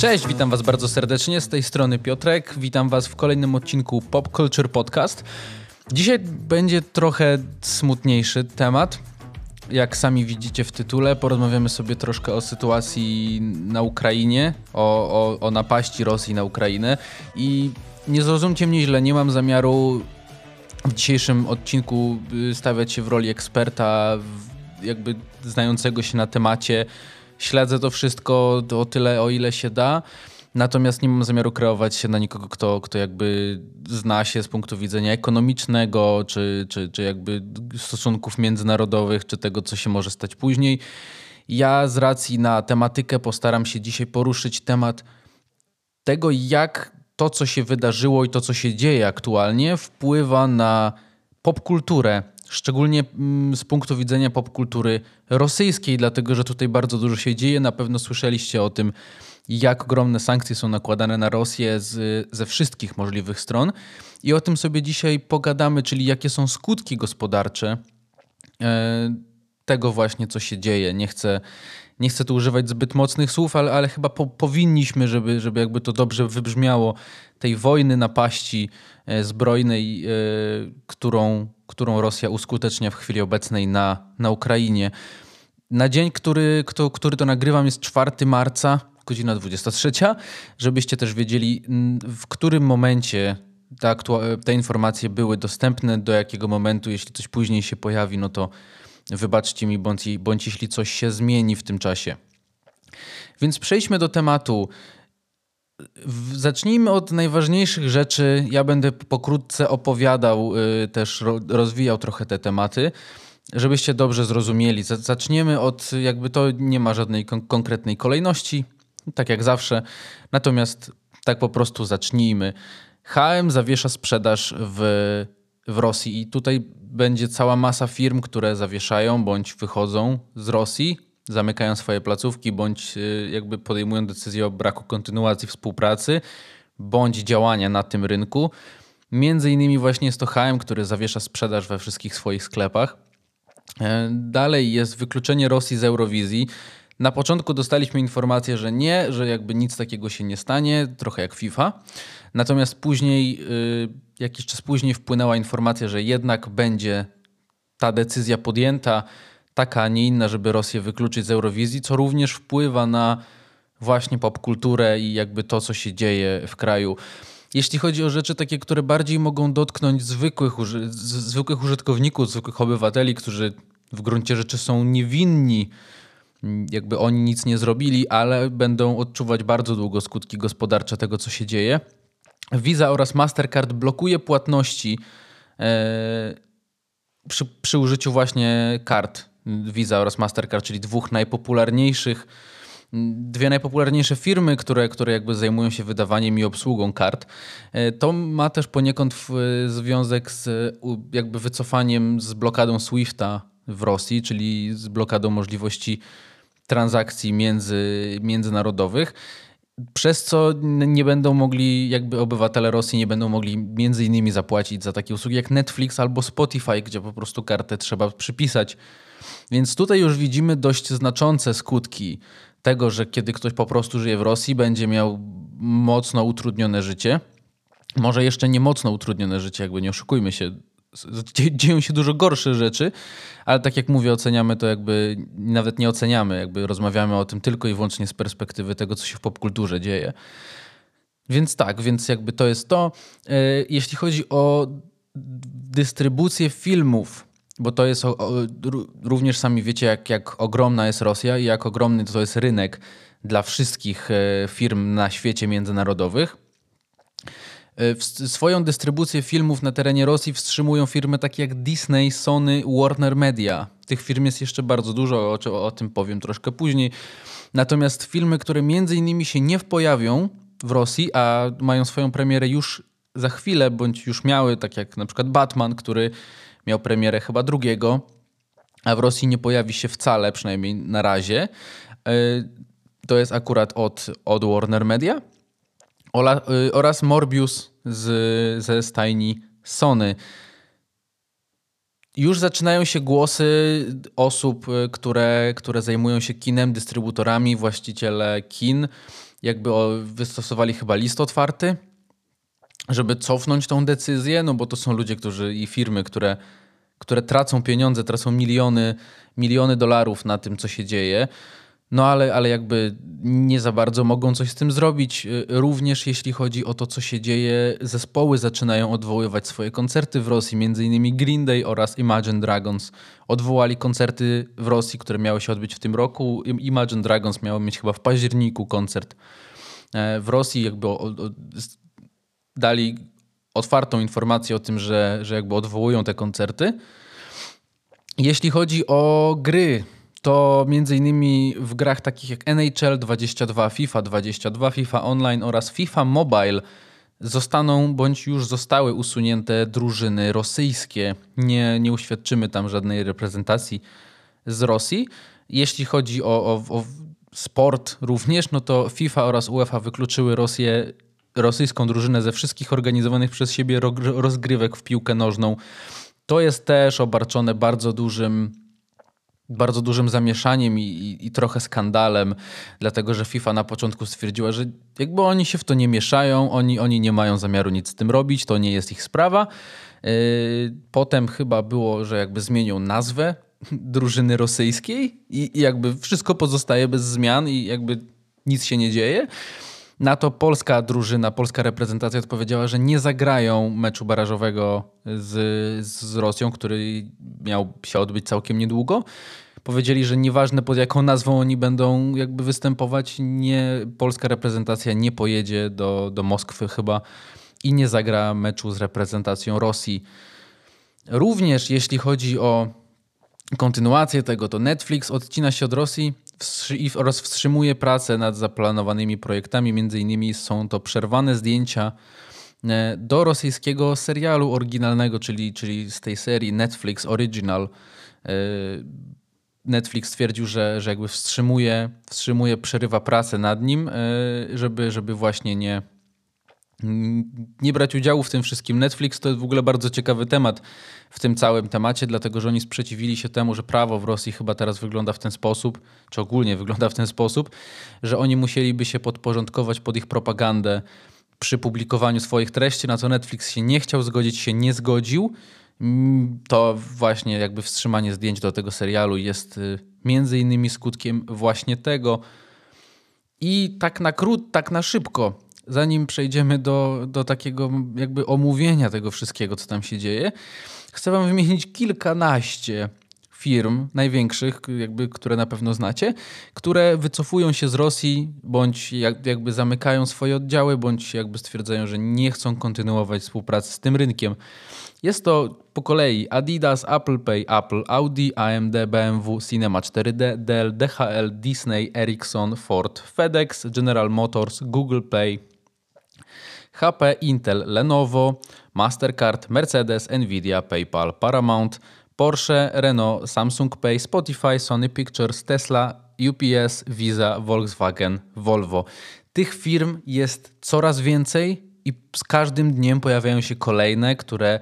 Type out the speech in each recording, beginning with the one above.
Cześć, witam Was bardzo serdecznie. Z tej strony Piotrek. Witam Was w kolejnym odcinku Pop Culture Podcast. Dzisiaj będzie trochę smutniejszy temat. Jak sami widzicie w tytule, porozmawiamy sobie troszkę o sytuacji na Ukrainie, o, o, o napaści Rosji na Ukrainę. I nie zrozumcie mnie źle, nie mam zamiaru w dzisiejszym odcinku y, stawiać się w roli eksperta, jakby znającego się na temacie. Śledzę to wszystko o tyle, o ile się da. Natomiast nie mam zamiaru kreować się na nikogo, kto, kto jakby zna się z punktu widzenia ekonomicznego, czy, czy, czy jakby stosunków międzynarodowych, czy tego, co się może stać później. Ja z racji na tematykę postaram się dzisiaj poruszyć temat tego, jak to, co się wydarzyło i to, co się dzieje aktualnie, wpływa na popkulturę, szczególnie mm, z punktu widzenia popkultury rosyjskiej, dlatego że tutaj bardzo dużo się dzieje. Na pewno słyszeliście o tym, jak ogromne sankcje są nakładane na Rosję z, ze wszystkich możliwych stron. I o tym sobie dzisiaj pogadamy, czyli jakie są skutki gospodarcze e, tego właśnie, co się dzieje. Nie chcę, nie chcę tu używać zbyt mocnych słów, ale, ale chyba po, powinniśmy, żeby, żeby jakby to dobrze wybrzmiało, tej wojny napaści e, zbrojnej, e, którą, którą Rosja uskutecznia w chwili obecnej na, na Ukrainie. Na dzień, który, który to nagrywam, jest 4 marca, godzina 23, żebyście też wiedzieli, w którym momencie te, te informacje były dostępne, do jakiego momentu, jeśli coś później się pojawi, no to Wybaczcie mi, bądź, bądź jeśli coś się zmieni w tym czasie. Więc przejdźmy do tematu. Zacznijmy od najważniejszych rzeczy. Ja będę pokrótce opowiadał, y, też rozwijał trochę te tematy, żebyście dobrze zrozumieli. Zaczniemy od, jakby to nie ma żadnej kon konkretnej kolejności, tak jak zawsze. Natomiast tak po prostu zacznijmy. HM zawiesza sprzedaż w, w Rosji i tutaj będzie cała masa firm, które zawieszają bądź wychodzą z Rosji, zamykają swoje placówki, bądź y, jakby podejmują decyzję o braku kontynuacji współpracy, bądź działania na tym rynku. Między innymi właśnie jest to HM, który zawiesza sprzedaż we wszystkich swoich sklepach. E, dalej jest wykluczenie Rosji z Eurowizji. Na początku dostaliśmy informację, że nie, że jakby nic takiego się nie stanie, trochę jak FIFA. Natomiast później, y, jakiś czas później wpłynęła informacja, że jednak będzie ta decyzja podjęta, taka, a nie inna, żeby Rosję wykluczyć z Eurowizji, co również wpływa na właśnie popkulturę i jakby to, co się dzieje w kraju. Jeśli chodzi o rzeczy takie, które bardziej mogą dotknąć zwykłych, zwykłych użytkowników, zwykłych obywateli, którzy w gruncie rzeczy są niewinni, jakby oni nic nie zrobili, ale będą odczuwać bardzo długo skutki gospodarcze tego, co się dzieje, Visa oraz Mastercard blokuje płatności e, przy, przy użyciu właśnie kart Visa oraz Mastercard, czyli dwóch najpopularniejszych dwie najpopularniejsze firmy, które, które jakby zajmują się wydawaniem i obsługą kart. E, to ma też poniekąd związek z jakby wycofaniem z blokadą SWIFTA w Rosji, czyli z blokadą możliwości transakcji między, międzynarodowych przez co nie będą mogli, jakby obywatele Rosji nie będą mogli między innymi zapłacić za takie usługi jak Netflix albo Spotify, gdzie po prostu kartę trzeba przypisać. Więc tutaj już widzimy dość znaczące skutki tego, że kiedy ktoś po prostu żyje w Rosji, będzie miał mocno utrudnione życie. Może jeszcze nie mocno utrudnione życie, jakby nie oszukujmy się dzieją się dużo gorsze rzeczy, ale tak jak mówię, oceniamy to jakby, nawet nie oceniamy, jakby rozmawiamy o tym tylko i wyłącznie z perspektywy tego, co się w popkulturze dzieje. Więc tak, więc jakby to jest to. E, jeśli chodzi o dystrybucję filmów, bo to jest również sami wiecie, jak, jak ogromna jest Rosja i jak ogromny to jest rynek dla wszystkich e, firm na świecie międzynarodowych. E, swoją dystrybucję filmów na terenie Rosji wstrzymują firmy takie jak Disney, Sony, Warner Media. Tych firm jest jeszcze bardzo dużo, o, o tym powiem troszkę później. Natomiast filmy, które między innymi się nie pojawią w Rosji, a mają swoją premierę już za chwilę, bądź już miały, tak jak na przykład Batman, który miał premierę chyba drugiego, a w Rosji nie pojawi się wcale, przynajmniej na razie. E, to jest akurat od, od Warner Media. Y, oraz Morbius z, ze stajni Sony. już zaczynają się głosy osób, y, które, które zajmują się kinem, dystrybutorami, właściciele kin, jakby wystosowali chyba list otwarty, żeby cofnąć tą decyzję, no bo to są ludzie, którzy i firmy, które, które tracą pieniądze, tracą miliony, miliony dolarów na tym, co się dzieje. No ale, ale jakby nie za bardzo mogą coś z tym zrobić. Y, również jeśli chodzi o to, co się dzieje, zespoły zaczynają odwoływać swoje koncerty w Rosji, między innymi Green Day oraz Imagine Dragons. Odwołali koncerty w Rosji, które miały się odbyć w tym roku. Imagine Dragons miało mieć chyba w październiku koncert e, w Rosji. Jakby o, o, dali otwartą informację o tym, że, że jakby odwołują te koncerty. Jeśli chodzi o gry, to innymi w grach takich jak NHL 22, FIFA 22, FIFA Online oraz FIFA Mobile zostaną bądź już zostały usunięte drużyny rosyjskie. Nie, nie uświadczymy tam żadnej reprezentacji z Rosji. Jeśli chodzi o, o, o sport również, no to FIFA oraz UEFA wykluczyły Rosję, rosyjską drużynę ze wszystkich organizowanych przez siebie rozgrywek w piłkę nożną. To jest też obarczone bardzo dużym bardzo dużym zamieszaniem i, i, i, trochę skandalem, dlatego że FIFA na początku stwierdziła, że jakby oni się w to nie mieszają, oni, oni nie mają zamiaru nic z tym robić, to nie jest ich sprawa. Yy, potem chyba było, że jakby zmienią nazwę drużyny rosyjskiej i, i jakby wszystko pozostaje bez zmian i jakby nic się nie dzieje. Na to polska drużyna, polska reprezentacja odpowiedziała, że nie zagrają meczu barażowego z, z Rosją, który miał się odbyć całkiem niedługo. Powiedzieli, że nieważne pod jaką nazwą oni będą jakby występować, nie, polska reprezentacja nie pojedzie do, do Moskwy chyba i nie zagra meczu z reprezentacją Rosji. Również jeśli chodzi o kontynuację tego, to Netflix odcina się od Rosji oraz wstrzymuje pracę nad zaplanowanymi projektami. Między innymi są to przerwane zdjęcia e, do rosyjskiego serialu oryginalnego, czyli, czyli z tej serii Netflix Original. E, Netflix stwierdził, że, że jakby wstrzymuje, wstrzymuje, przerywa pracę nad nim, e, żeby, żeby właśnie nie, nie brać udziału w tym wszystkim. Netflix to jest w ogóle bardzo ciekawy temat w tym całym temacie, dlatego że oni sprzeciwili się temu, że prawo w Rosji chyba teraz wygląda w ten sposób, czy ogólnie wygląda w ten sposób, że oni musieliby się podporządkować pod ich propagandę przy publikowaniu swoich treści, na co Netflix się nie chciał zgodzić, się nie zgodził. To właśnie jakby wstrzymanie zdjęć do tego serialu jest y, między innymi skutkiem właśnie tego. I tak na krót, tak na szybko zanim przejdziemy do, do takiego jakby omówienia tego wszystkiego, co tam się dzieje, chcę wam wymienić kilkanaście firm największych, jakby, które na pewno znacie, które wycofują się z Rosji, bądź jakby zamykają swoje oddziały, bądź jakby stwierdzają, że nie chcą kontynuować współpracy z tym rynkiem. Jest to po kolei Adidas, Apple Pay, Apple, Audi, AMD, BMW, Cinema 4D, Dell, DHL, Disney, Ericsson, Ford, FedEx, General Motors, Google Pay, HP, Intel, Lenovo, Mastercard, Mercedes, Nvidia, PayPal, Paramount, Porsche, Renault, Samsung Pay, Spotify, Sony Pictures, Tesla, UPS, Visa, Volkswagen, Volvo. Tych firm jest coraz więcej i z każdym dniem pojawiają się kolejne, które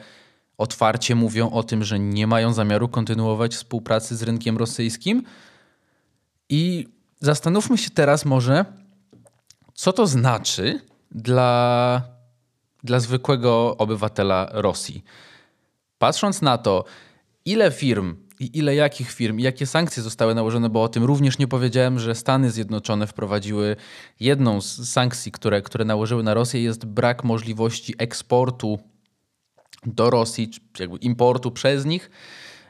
otwarcie mówią o tym, że nie mają zamiaru kontynuować współpracy z rynkiem rosyjskim. I zastanówmy się teraz może, co to znaczy dla, dla zwykłego obywatela Rosji. Patrząc na to, ile firm i ile jakich firm jakie sankcje zostały nałożone, bo o tym również nie powiedziałem, że Stany Zjednoczone wprowadziły jedną z sankcji, które, które nałożyły na Rosję, jest brak możliwości eksportu do Rosji, jakby importu przez nich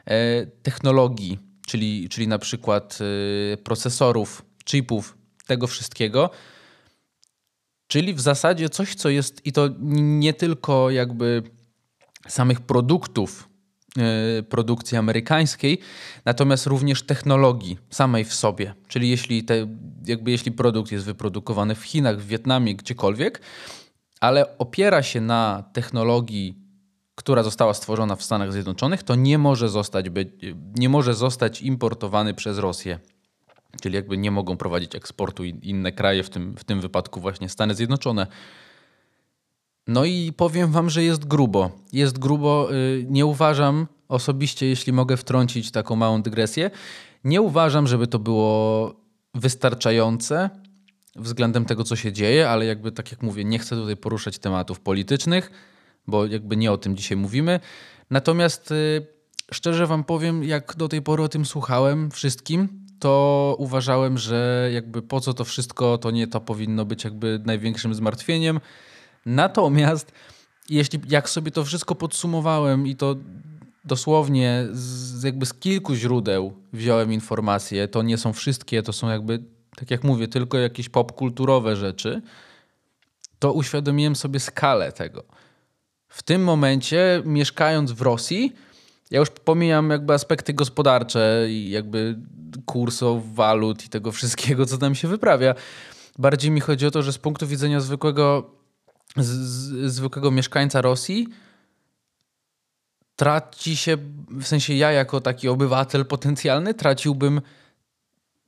e, technologii, czyli, czyli na przykład e, procesorów, chipów, tego wszystkiego. Czyli w zasadzie coś, co jest i to nie tylko jakby samych produktów e, produkcji amerykańskiej, natomiast również technologii samej w sobie. Czyli jeśli, te, jakby jeśli produkt jest wyprodukowany w Chinach, w Wietnamie, gdziekolwiek, ale opiera się na technologii, która została stworzona w Stanach Zjednoczonych, to nie może zostać, nie może zostać importowany przez Rosję Czyli jakby nie mogą prowadzić eksportu inne kraje, w tym, w tym wypadku właśnie Stany Zjednoczone. No i powiem wam, że jest grubo. Jest grubo. Y, nie uważam, osobiście, jeśli mogę wtrącić taką małą dygresję, nie uważam, żeby to było wystarczające względem tego, co się dzieje, ale jakby tak jak mówię, nie chcę tutaj poruszać tematów politycznych, bo jakby nie o tym dzisiaj mówimy. Natomiast y, szczerze wam powiem, jak do tej pory o tym słuchałem wszystkim, to uważałem, że jakby po co to wszystko, to nie to powinno być jakby największym zmartwieniem. Natomiast jeśli jak sobie to wszystko podsumowałem i to dosłownie z, jakby z kilku źródeł wziąłem informacje, to nie są wszystkie, to są jakby, tak jak mówię, tylko jakieś popkulturowe rzeczy, to uświadomiłem sobie skalę tego. W tym momencie, mieszkając w Rosji, ja już pomijam jakby aspekty gospodarcze i jakby kursów, walut i tego wszystkiego, co tam się wyprawia. Bardziej mi chodzi o to, że z punktu widzenia zwykłego, z, z, zwykłego mieszkańca Rosji traci się, w sensie ja jako taki obywatel potencjalny traciłbym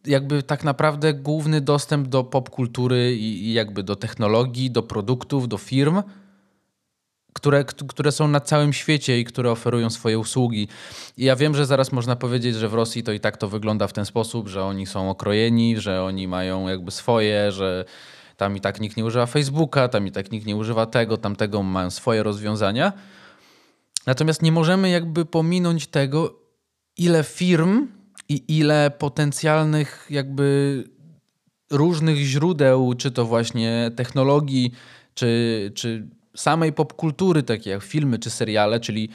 jakby tak naprawdę główny dostęp do popkultury i, i jakby do technologii, do produktów, do firm, które, które są na całym świecie i które oferują swoje usługi. I ja wiem, że zaraz można powiedzieć, że w Rosji to i tak to wygląda w ten sposób, że oni są okrojeni, że oni mają jakby swoje, że tam i tak nikt nie używa Facebooka, tam i tak nikt nie używa tego, tamtego, mają swoje rozwiązania. Natomiast nie możemy jakby pominąć tego, ile firm i ile potencjalnych jakby różnych źródeł, czy to właśnie technologii, czy, czy samej popkultury, takie jak filmy czy seriale, czyli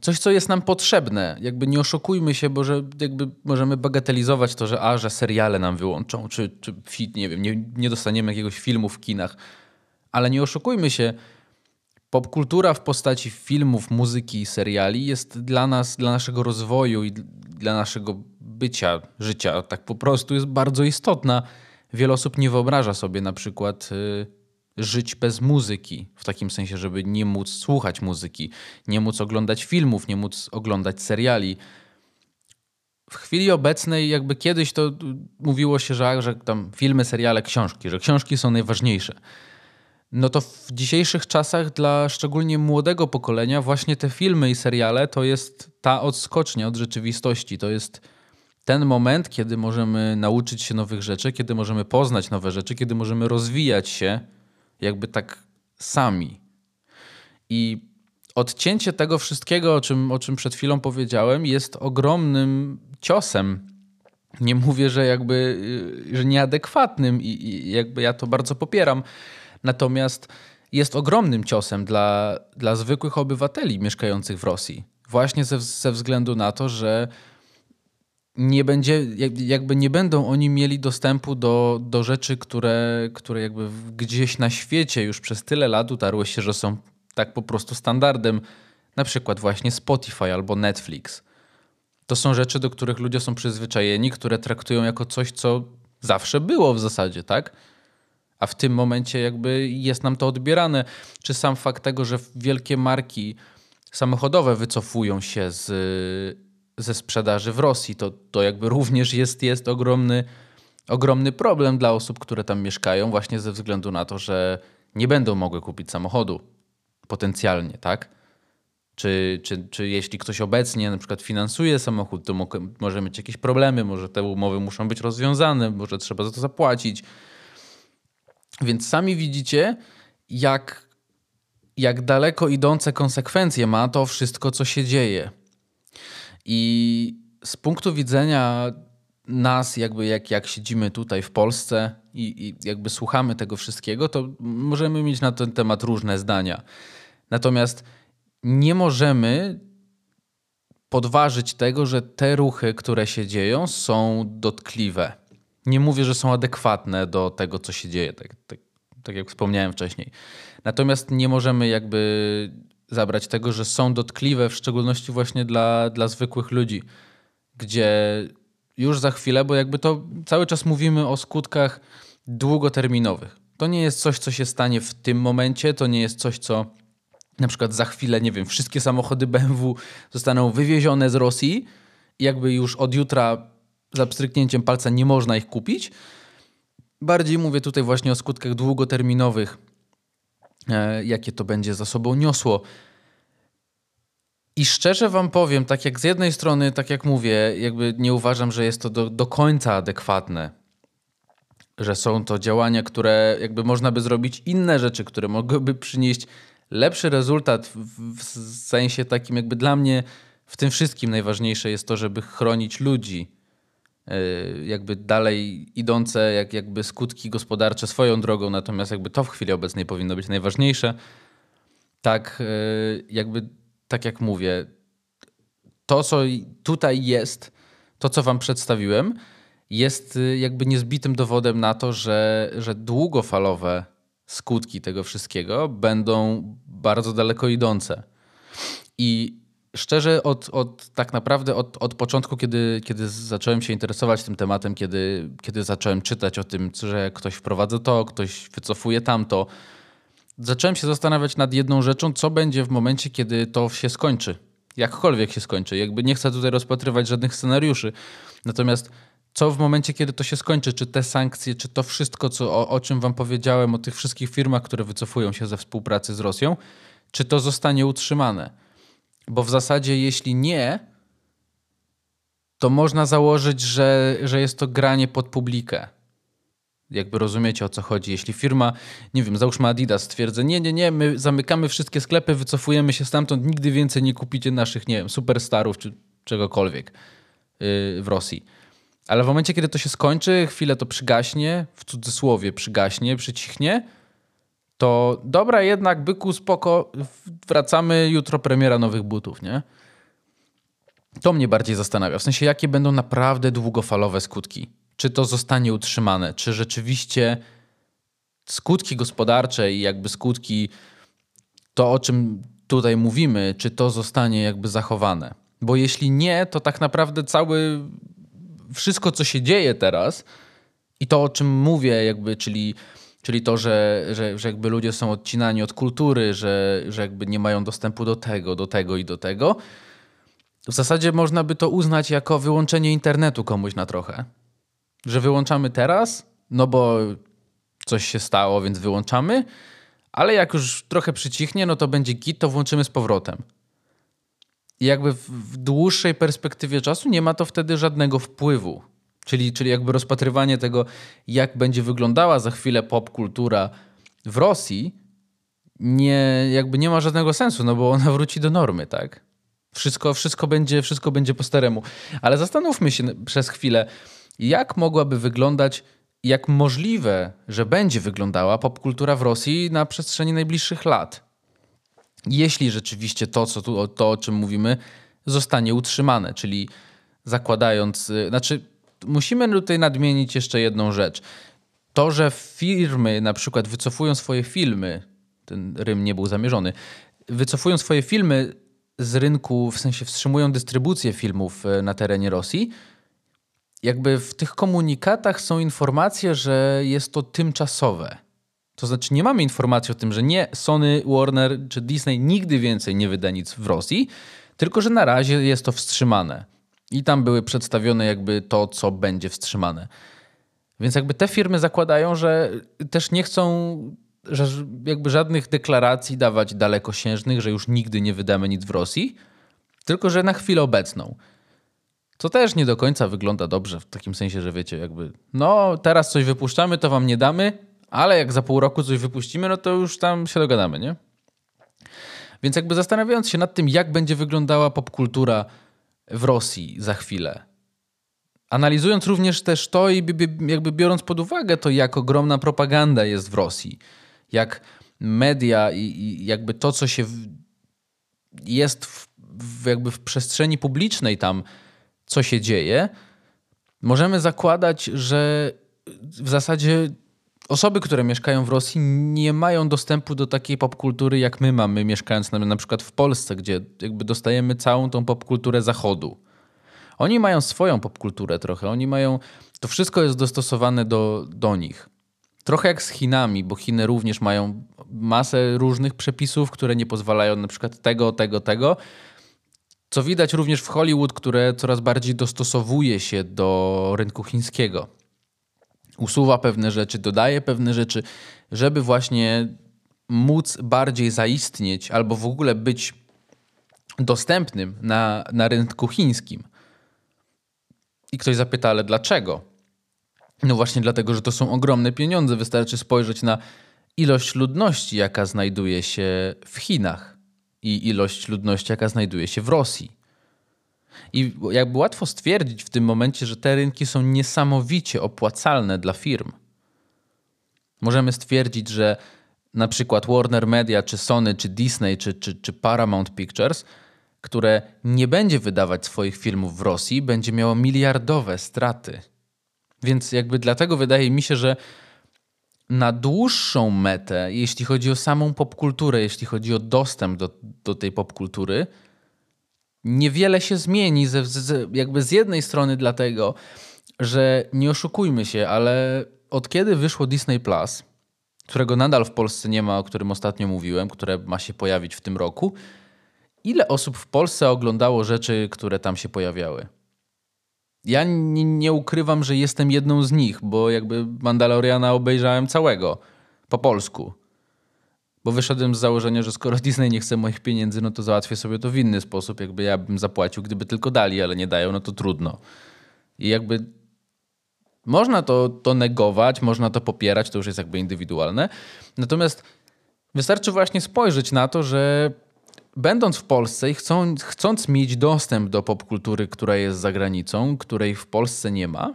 coś, co jest nam potrzebne. Jakby nie oszukujmy się, bo że jakby możemy bagatelizować to, że a, że seriale nam wyłączą, czy, czy nie wiem, nie, nie dostaniemy jakiegoś filmu w kinach. Ale nie oszukujmy się, popkultura w postaci filmów, muzyki i seriali jest dla nas, dla naszego rozwoju i dla naszego bycia, życia, tak po prostu jest bardzo istotna. Wiele osób nie wyobraża sobie na przykład y, żyć bez muzyki, w takim sensie, żeby nie móc słuchać muzyki, nie móc oglądać filmów, nie móc oglądać seriali. W chwili obecnej, jakby kiedyś to mówiło się, że, że tam filmy, seriale, książki, że książki są najważniejsze. No to w dzisiejszych czasach dla szczególnie młodego pokolenia właśnie te filmy i seriale to jest ta odskocznia od rzeczywistości. To jest ten moment, kiedy możemy nauczyć się nowych rzeczy, kiedy możemy poznać nowe rzeczy, kiedy możemy rozwijać się jakby tak sami. I odcięcie tego wszystkiego, o czym, o czym przed chwilą powiedziałem, jest ogromnym ciosem. Nie mówię, że jakby y, że nieadekwatnym i, jakby ja to bardzo popieram. Natomiast jest ogromnym ciosem dla, dla zwykłych obywateli mieszkających w Rosji. Właśnie ze, ze względu na to, że nie będzie, jakby nie będą oni mieli dostępu do, do rzeczy, które, które jakby gdzieś na świecie już przez tyle lat utarły się, że są tak po prostu standardem. Na przykład właśnie Spotify albo Netflix. To są rzeczy, do których ludzie są przyzwyczajeni, które traktują jako coś, co zawsze było w zasadzie, tak? A w tym momencie jakby jest nam to odbierane. Czy sam fakt tego, że wielkie marki samochodowe wycofują się z ze sprzedaży w Rosji. To, to jakby również jest, jest ogromny, ogromny problem dla osób, które tam mieszkają, właśnie ze względu na to, że nie będą mogły kupić samochodu potencjalnie, tak? Czy, czy, czy jeśli ktoś obecnie na przykład finansuje samochód, to może mieć jakieś problemy, może te umowy muszą być rozwiązane, może trzeba za to zapłacić. Więc sami widzicie, jak, jak daleko idące konsekwencje ma to wszystko, co się dzieje. I z punktu widzenia nas, jakby jak, jak siedzimy tutaj w Polsce i, i jakby słuchamy tego wszystkiego, to możemy mieć na ten temat różne zdania. Natomiast nie możemy podważyć tego, że te ruchy, które się dzieją, są dotkliwe. Nie mówię, że są adekwatne do tego, co się dzieje, tak, tak, tak jak wspomniałem wcześniej. Natomiast nie możemy jakby zabrać tego, że są dotkliwe, w szczególności właśnie dla, dla zwykłych ludzi, gdzie już za chwilę, bo jakby to cały czas mówimy o skutkach długoterminowych. To nie jest coś, co się stanie w tym momencie, to nie jest coś, co na przykład za chwilę, nie wiem, wszystkie samochody BMW zostaną wywiezione z Rosji jakby już od jutra za pstryknięciem palca nie można ich kupić. Bardziej mówię tutaj właśnie o skutkach długoterminowych, jakie to będzie za sobą niosło. I szczerze wam powiem, tak jak z jednej strony, tak jak mówię, jakby nie uważam, że jest to do, do końca adekwatne. Że są to działania, które jakby można by zrobić inne rzeczy, które mogłyby przynieść lepszy rezultat w, w sensie takim jakby dla mnie w tym wszystkim najważniejsze jest to, żeby chronić ludzi, jakby dalej idące jak, jakby skutki gospodarcze swoją drogą, natomiast jakby to w chwili obecnej powinno być najważniejsze. Tak y, jakby, tak jak mówię, to co tutaj jest, to co wam przedstawiłem, jest y, jakby niezbitym dowodem na to, że, że długofalowe skutki tego wszystkiego będą bardzo daleko idące. I szczerze, od, od tak naprawdę od, od początku, kiedy, kiedy zacząłem się interesować tym tematem, kiedy, kiedy zacząłem czytać o tym, że ktoś wprowadza to, ktoś wycofuje tamto, zacząłem się zastanawiać nad jedną rzeczą, co będzie w momencie, kiedy to się skończy. Jakkolwiek się skończy. Jakby nie chcę tutaj rozpatrywać żadnych scenariuszy. Natomiast co w momencie, kiedy to się skończy? Czy te sankcje, czy to wszystko, co, o, o czym wam powiedziałem, o tych wszystkich firmach, które wycofują się ze współpracy z Rosją, czy to zostanie utrzymane? Bo w zasadzie, jeśli nie, to można założyć, że, że jest to granie pod publikę. Jakby rozumiecie o co chodzi. Jeśli firma, nie wiem, załóżmy Adidas stwierdza, nie, nie, nie, my zamykamy wszystkie sklepy, wycofujemy się stamtąd, nigdy więcej nie kupicie naszych, nie wiem, superstarów czy czegokolwiek yy, w Rosji. Ale w momencie, kiedy to się skończy, chwilę to przygaśnie, w cudzysłowie przygaśnie, przycichnie, to dobra, jednak byku, spoko, wracamy, jutro premiera nowych butów, nie? To mnie bardziej zastanawia. W sensie, jakie będą naprawdę długofalowe skutki? Czy to zostanie utrzymane? Czy rzeczywiście skutki gospodarcze i jakby skutki, to o czym tutaj mówimy, czy to zostanie jakby zachowane? Bo jeśli nie, to tak naprawdę cały, wszystko co się dzieje teraz i to o czym mówię, jakby, czyli Czyli to, że, że, że jakby ludzie są odcinani od kultury, że, że jakby nie mają dostępu do tego, do tego i do tego. W zasadzie można by to uznać jako wyłączenie internetu komuś na trochę. Że wyłączamy teraz, no bo coś się stało, więc wyłączamy, ale jak już trochę przycichnie, no to będzie git, to włączymy z powrotem. I jakby w, w dłuższej perspektywie czasu nie ma to wtedy żadnego wpływu Czyli, czyli jakby rozpatrywanie tego, jak będzie wyglądała za chwilę popkultura w Rosji, nie, jakby nie ma żadnego sensu, no bo ona wróci do normy, tak? Wszystko, wszystko, będzie, wszystko będzie po staremu. Ale zastanówmy się przez chwilę, jak mogłaby wyglądać, jak możliwe, że będzie wyglądała popkultura w Rosji na przestrzeni najbliższych lat. Jeśli rzeczywiście to, co tu, to o czym mówimy, zostanie utrzymane, czyli zakładając, y, znaczy musimy tutaj nadmienić jeszcze jedną rzecz. To, że firmy na przykład wycofują swoje filmy, ten rym nie był zamierzony, wycofują swoje filmy z rynku, w sensie wstrzymują dystrybucję filmów e, na terenie Rosji, jakby w tych komunikatach są informacje, że jest to tymczasowe. To znaczy nie mamy informacji o tym, że nie Sony, Warner czy Disney nigdy więcej nie wyda nic w Rosji, tylko że na razie jest to wstrzymane. I tam były przedstawione jakby to, co będzie wstrzymane. Więc jakby te firmy zakładają, że też nie chcą że jakby żadnych deklaracji dawać dalekosiężnych, że już nigdy nie wydamy nic w Rosji, tylko że na chwilę obecną. Co też nie do końca wygląda dobrze w takim sensie, że wiecie, jakby no teraz coś wypuszczamy, to wam nie damy, ale jak za pół roku coś wypuścimy, no to już tam się dogadamy, nie? Więc jakby zastanawiając się nad tym, jak będzie wyglądała popkultura w Rosji za chwilę. Analizując również też to i jakby biorąc pod uwagę to, jak ogromna propaganda jest w Rosji, jak media i, jakby to, co się w, jest w, w, jakby w przestrzeni publicznej tam, co się dzieje, możemy zakładać, że w zasadzie osoby, które mieszkają w Rosji, nie mają dostępu do takiej popkultury, jak my mamy, mieszkając na, na przykład w Polsce, gdzie jakby dostajemy całą tą popkulturę zachodu. Oni mają swoją popkulturę trochę, oni mają. To wszystko jest dostosowane do, do nich. Trochę jak z Chinami, bo Chiny również mają masę różnych przepisów, które nie pozwalają na przykład tego, tego, tego. Co widać również w Hollywood, które coraz bardziej dostosowuje się do rynku chińskiego usuwa pewne rzeczy, dodaje pewne rzeczy, żeby właśnie móc bardziej zaistnieć albo w ogóle być dostępnym na, na rynku chińskim. I ktoś zapyta, ale dlaczego? No właśnie dlatego, że to są ogromne pieniądze. Wystarczy spojrzeć na ilość ludności, jaka znajduje się w Chinach i ilość ludności, jaka znajduje się w Rosji. I jakby łatwo stwierdzić w tym momencie, że te rynki są niesamowicie opłacalne dla firm. Możemy stwierdzić, że na przykład Warner Media, czy Sony, czy Disney, czy, czy, czy Paramount Pictures, które nie będzie wydawać swoich filmów w Rosji, będzie miało miliardowe straty. Więc jakby dlatego wydaje mi się, że na dłuższą metę, jeśli chodzi o samą popkulturę, jeśli chodzi o dostęp do, do tej popkultury, niewiele się zmieni. Ze, z, jakby z jednej strony dlatego, że nie oszukujmy się, ale od kiedy wyszło Disney Plus, którego nadal w Polsce nie ma, o którym ostatnio mówiłem, które ma się pojawić w tym roku, ile osób w Polsce oglądało rzeczy, które tam się pojawiały? Ja nie, nie, ukrywam, że jestem jedną z nich, bo jakby Mandaloriana obejrzałem całego po polsku. Bo wyszedłem z założenia, że skoro Disney nie chce moich pieniędzy, no to załatwię sobie to w inny sposób. Jakby ja bym zapłacił, gdyby tylko dali, ale nie dają, no to trudno. I jakby można to, to negować, można to popierać, to już jest jakby indywidualne. Natomiast wystarczy właśnie spojrzeć na to, że będąc w Polsce i chcą, chcąc mieć dostęp do popkultury, która jest za granicą, której w Polsce nie ma,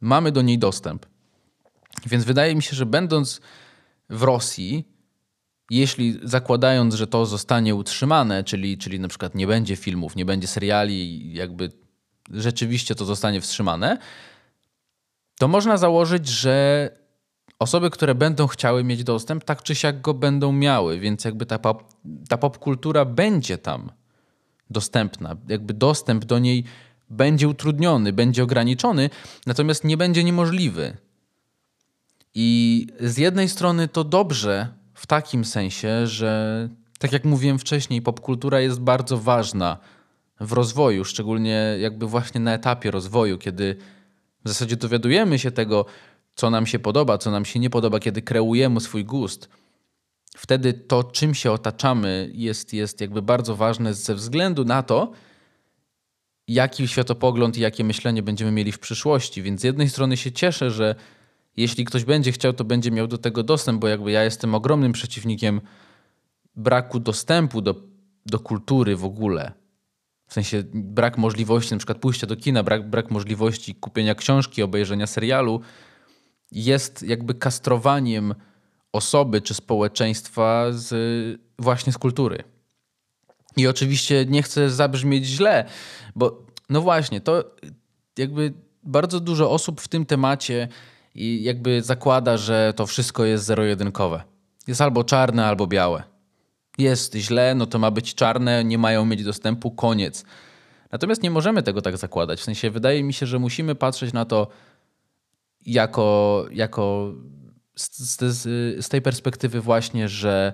mamy do niej dostęp. Więc wydaje mi się, że będąc w Rosji, jeśli zakładając, że to zostanie utrzymane, czyli, czyli na przykład nie będzie filmów, nie będzie seriali, jakby rzeczywiście to zostanie wstrzymane, to można założyć, że osoby, które będą chciały mieć dostęp, tak czy siak go będą miały, więc jakby ta, pop, ta popkultura będzie tam dostępna. Jakby dostęp do niej będzie utrudniony, będzie ograniczony, natomiast nie będzie niemożliwy. I z jednej strony to dobrze w takim sensie, że tak jak mówiłem wcześniej, popkultura jest bardzo ważna w rozwoju, szczególnie jakby właśnie na etapie rozwoju, kiedy w zasadzie dowiadujemy się tego, co nam się podoba, co nam się nie podoba, kiedy kreujemy swój gust, wtedy to, czym się otaczamy, jest, jest jakby bardzo ważne ze względu na to, jaki światopogląd i jakie myślenie będziemy mieli w przyszłości. Więc z jednej strony się cieszę, że jeśli ktoś będzie chciał, to będzie miał do tego dostęp, bo jakby ja jestem ogromnym przeciwnikiem braku dostępu do, do kultury w ogóle. W sensie brak możliwości na przykład pójścia do kina, brak, brak możliwości kupienia książki, obejrzenia serialu jest jakby kastrowaniem osoby czy społeczeństwa z, właśnie z kultury. I oczywiście nie chcę zabrzmieć źle, bo no właśnie, to jakby bardzo dużo osób w tym temacie jakby zakłada, że to wszystko jest zero-jedynkowe. Jest albo czarne, albo białe. Jest źle, no to ma być czarne, nie mają mieć dostępu, koniec. Natomiast nie możemy tego tak zakładać. W sensie wydaje mi się, że musimy patrzeć na to jako, jako z, z, z tej perspektywy właśnie, że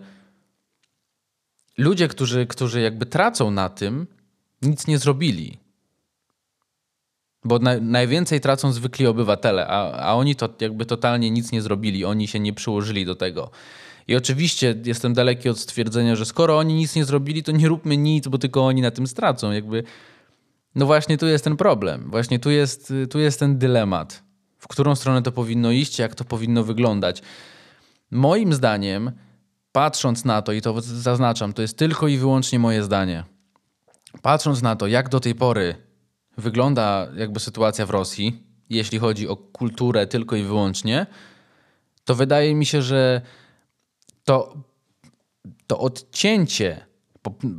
ludzie, którzy, którzy jakby tracą na tym, nic nie zrobili. Bo na, najwięcej tracą zwykli obywatele, a, a oni to jakby totalnie nic nie zrobili, oni się nie przyłożyli do tego. I oczywiście jestem daleki od stwierdzenia, że skoro oni nic nie zrobili, to nie róbmy nic, bo tylko oni na tym stracą. Jakby, no właśnie tu jest ten problem, właśnie tu jest, tu jest ten dylemat w którą stronę to powinno iść, jak to powinno wyglądać. Moim zdaniem, patrząc na to, i to zaznaczam, to jest tylko i wyłącznie moje zdanie. Patrząc na to, jak do tej pory wygląda jakby sytuacja w Rosji, jeśli chodzi o kulturę tylko i wyłącznie, to wydaje mi się, że to, to odcięcie,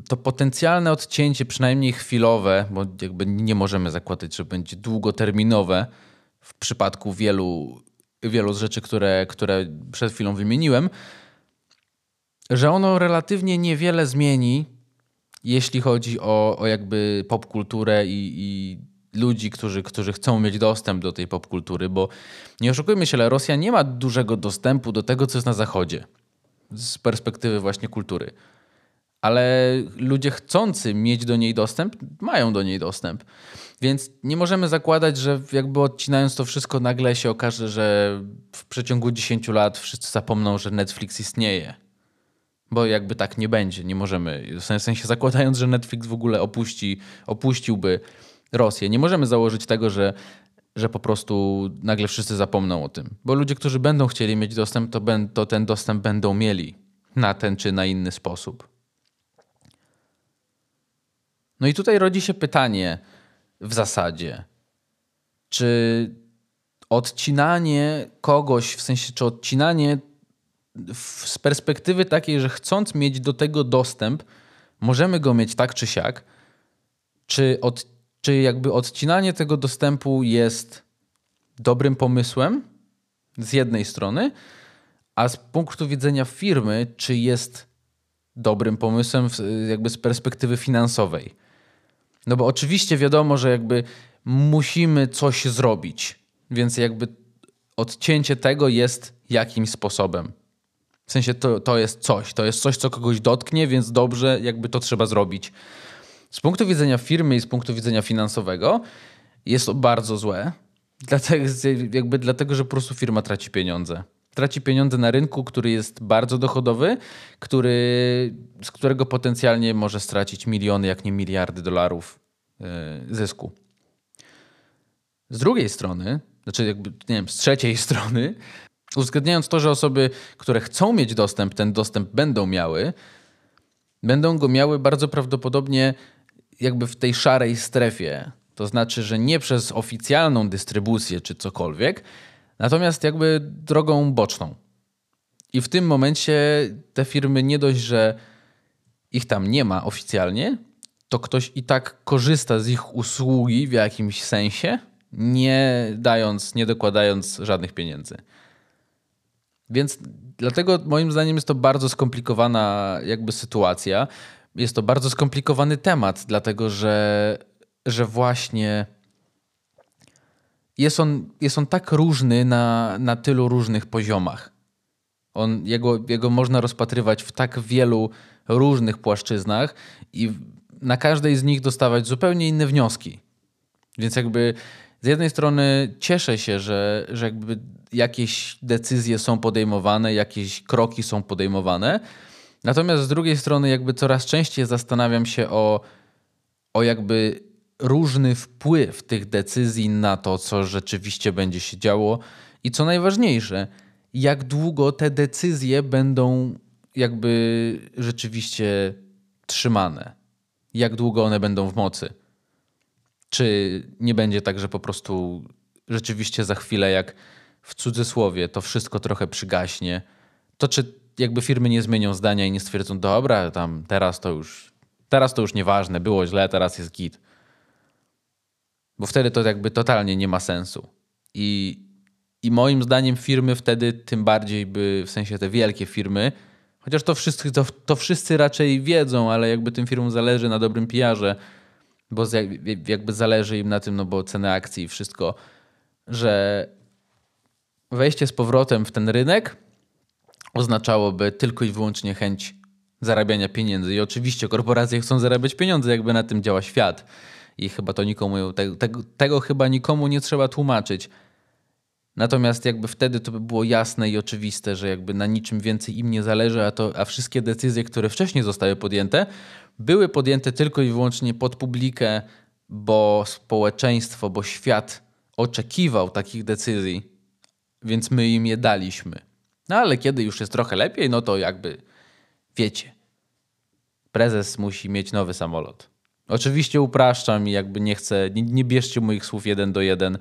to potencjalne odcięcie, przynajmniej chwilowe, bo jakby nie możemy zakładać, że będzie długoterminowe, w przypadku wielu, wielu z rzeczy, które, które przed chwilą wymieniłem, że ono relatywnie niewiele zmieni, jeśli chodzi o, o jakby popkulturę i, i ludzi, którzy, którzy chcą mieć dostęp do tej popkultury, bo nie oszukujmy się, ale Rosja nie ma dużego dostępu do tego, co jest na Zachodzie z perspektywy właśnie kultury. Ale ludzie chcący mieć do niej dostęp, mają do niej dostęp. Więc nie możemy zakładać, że jakby odcinając to wszystko, nagle się okaże, że w przeciągu 10 lat wszyscy zapomną, że Netflix istnieje. Bo jakby tak nie będzie, nie możemy, w sensie zakładając, że Netflix w ogóle opuści, opuściłby Rosję, nie możemy założyć tego, że, że po prostu nagle wszyscy zapomną o tym. Bo ludzie, którzy będą chcieli mieć dostęp, to, ben, to ten dostęp będą mieli na ten czy na inny sposób. No i tutaj rodzi się pytanie w zasadzie, czy odcinanie kogoś, w sensie, czy odcinanie z perspektywy takiej, że chcąc mieć do tego dostęp, możemy go mieć tak czy siak, czy, od, czy jakby odcinanie tego dostępu jest dobrym pomysłem z jednej strony, a z punktu widzenia firmy, czy jest dobrym pomysłem jakby z perspektywy finansowej. No bo oczywiście wiadomo, że jakby musimy coś zrobić, więc jakby odcięcie tego jest jakimś sposobem. W sensie to, to jest coś, to jest coś, co kogoś dotknie, więc dobrze, jakby to trzeba zrobić. Z punktu widzenia firmy i z punktu widzenia finansowego jest to bardzo złe, dlatego, jakby dlatego że po prostu firma traci pieniądze. Traci pieniądze na rynku, który jest bardzo dochodowy, który, z którego potencjalnie może stracić miliony, jak nie miliardy dolarów yy, zysku. Z drugiej strony, znaczy jakby, nie wiem, z trzeciej strony, uwzględniając to, że osoby, które chcą mieć dostęp, ten dostęp będą miały, będą go miały bardzo prawdopodobnie jakby w tej szarej strefie. To znaczy, że nie przez oficjalną dystrybucję czy cokolwiek, natomiast jakby drogą boczną. I w tym momencie te firmy nie dość, że ich tam nie ma oficjalnie, to ktoś i tak korzysta z ich usługi w jakimś sensie, nie dając, nie dokładając żadnych pieniędzy. Więc dlatego moim zdaniem jest to bardzo skomplikowana jakby sytuacja. Jest to bardzo skomplikowany temat, dlatego że, że właśnie jest on, jest on tak różny na, na tylu różnych poziomach. On, jego, jego można rozpatrywać w tak wielu różnych płaszczyznach i na każdej z nich dostawać zupełnie inne wnioski. Więc jakby z jednej strony cieszę się, że, że jakby jakieś decyzje są podejmowane, jakieś kroki są podejmowane. Natomiast z drugiej strony, jakby coraz częściej zastanawiam się o, o jakby różny wpływ tych decyzji na to, co rzeczywiście będzie się działo i co najważniejsze, jak długo te decyzje będą jakby rzeczywiście trzymane, jak długo one będą w mocy. Czy nie będzie tak, że po prostu rzeczywiście za chwilę, jak w cudzysłowie, to wszystko trochę przygaśnie, to czy jakby firmy nie zmienią zdania i nie stwierdzą, dobra, tam teraz to już, teraz to już nieważne, było źle, teraz jest git. Bo wtedy to jakby totalnie nie ma sensu. I, i moim zdaniem firmy wtedy tym bardziej by, w sensie te wielkie firmy, chociaż to wszyscy, to, to wszyscy raczej wiedzą, ale jakby tym firmom zależy na dobrym PR-ze, bo jakby zależy im na tym, no bo ceny akcji i wszystko, że wejście z powrotem w ten rynek oznaczałoby tylko i wyłącznie chęć zarabiania pieniędzy. I oczywiście korporacje chcą zarabiać pieniądze, jakby na tym działa świat. I chyba to nikomu, tego, tego, chyba nikomu nie trzeba tłumaczyć. Natomiast jakby wtedy to by było jasne i oczywiste, że jakby na niczym więcej im nie zależy, a, to, a wszystkie decyzje, które wcześniej zostały podjęte, były podjęte tylko i wyłącznie pod publikę, bo społeczeństwo, bo świat oczekiwał takich decyzji, więc my im je daliśmy. No ale kiedy już jest trochę lepiej, no to jakby wiecie, prezes musi mieć nowy samolot. Oczywiście upraszczam i jakby nie chcę, nie, nie bierzcie moich słów jeden do jeden,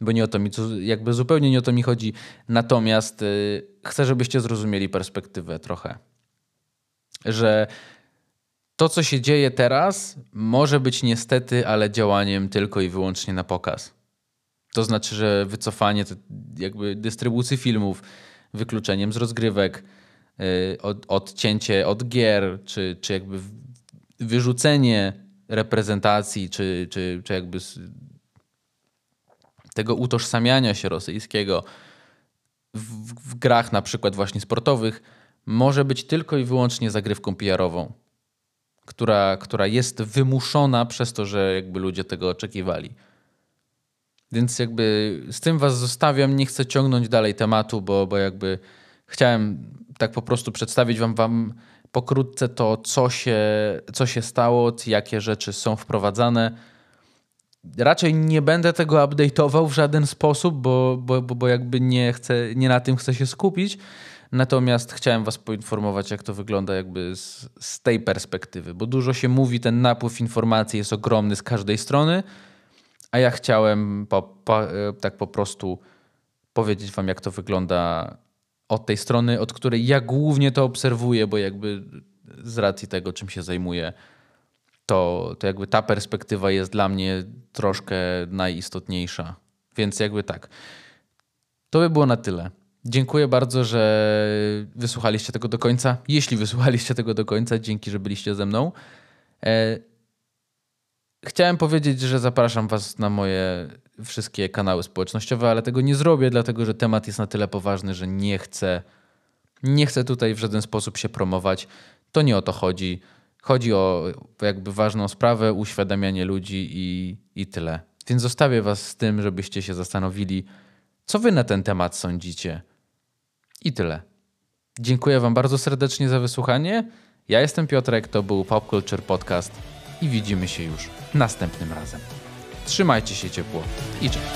bo nie o to mi, jakby zupełnie nie o to mi chodzi. Natomiast y, chcę, żebyście zrozumieli perspektywę trochę. Że to, co się dzieje teraz, może być niestety, ale działaniem tylko i wyłącznie na pokaz. To znaczy, że wycofanie jakby dystrybucji filmów, wykluczeniem z rozgrywek, y, od, odcięcie od gier, czy, czy jakby wyrzucenie reprezentacji, czy, czy, czy jakby tego utożsamiania się rosyjskiego w, w grach na przykład właśnie sportowych może być tylko i wyłącznie zagrywką PR-ową która, która jest wymuszona przez to, że jakby ludzie tego oczekiwali. Więc jakby z tym was zostawiam, nie chcę ciągnąć dalej tematu, bo, bo jakby chciałem tak po prostu przedstawić wam, wam pokrótce to, co się, co się stało, jakie rzeczy są wprowadzane. Raczej nie będę tego update'ował w żaden sposób, bo, bo, bo jakby nie, chcę, nie na tym chcę się skupić. Natomiast chciałem Was poinformować, jak to wygląda jakby z, z tej perspektywy, bo dużo się mówi, ten napływ informacji jest ogromny z każdej strony, a ja chciałem po, po, e, tak po prostu powiedzieć Wam, jak to wygląda od tej strony, od której ja głównie to obserwuję, bo jakby z racji tego, czym się zajmuję, to, to jakby ta perspektywa jest dla mnie troszkę najistotniejsza. Więc jakby tak. To by było na tyle. Dziękuję bardzo, że wysłuchaliście tego do końca. Jeśli wysłuchaliście tego do końca, dzięki, że byliście ze mną. Chciałem powiedzieć, że zapraszam Was na moje wszystkie kanały społecznościowe, ale tego nie zrobię, dlatego że temat jest na tyle poważny, że nie chcę, nie chcę tutaj w żaden sposób się promować. To nie o to chodzi. Chodzi o jakby ważną sprawę, uświadamianie ludzi i, i tyle. Więc zostawię Was z tym, żebyście się zastanowili, co Wy na ten temat sądzicie. I tyle. Dziękuję Wam bardzo serdecznie za wysłuchanie. Ja jestem Piotrek, to był Pop Culture Podcast i widzimy się już następnym razem. Trzymajcie się ciepło i cześć.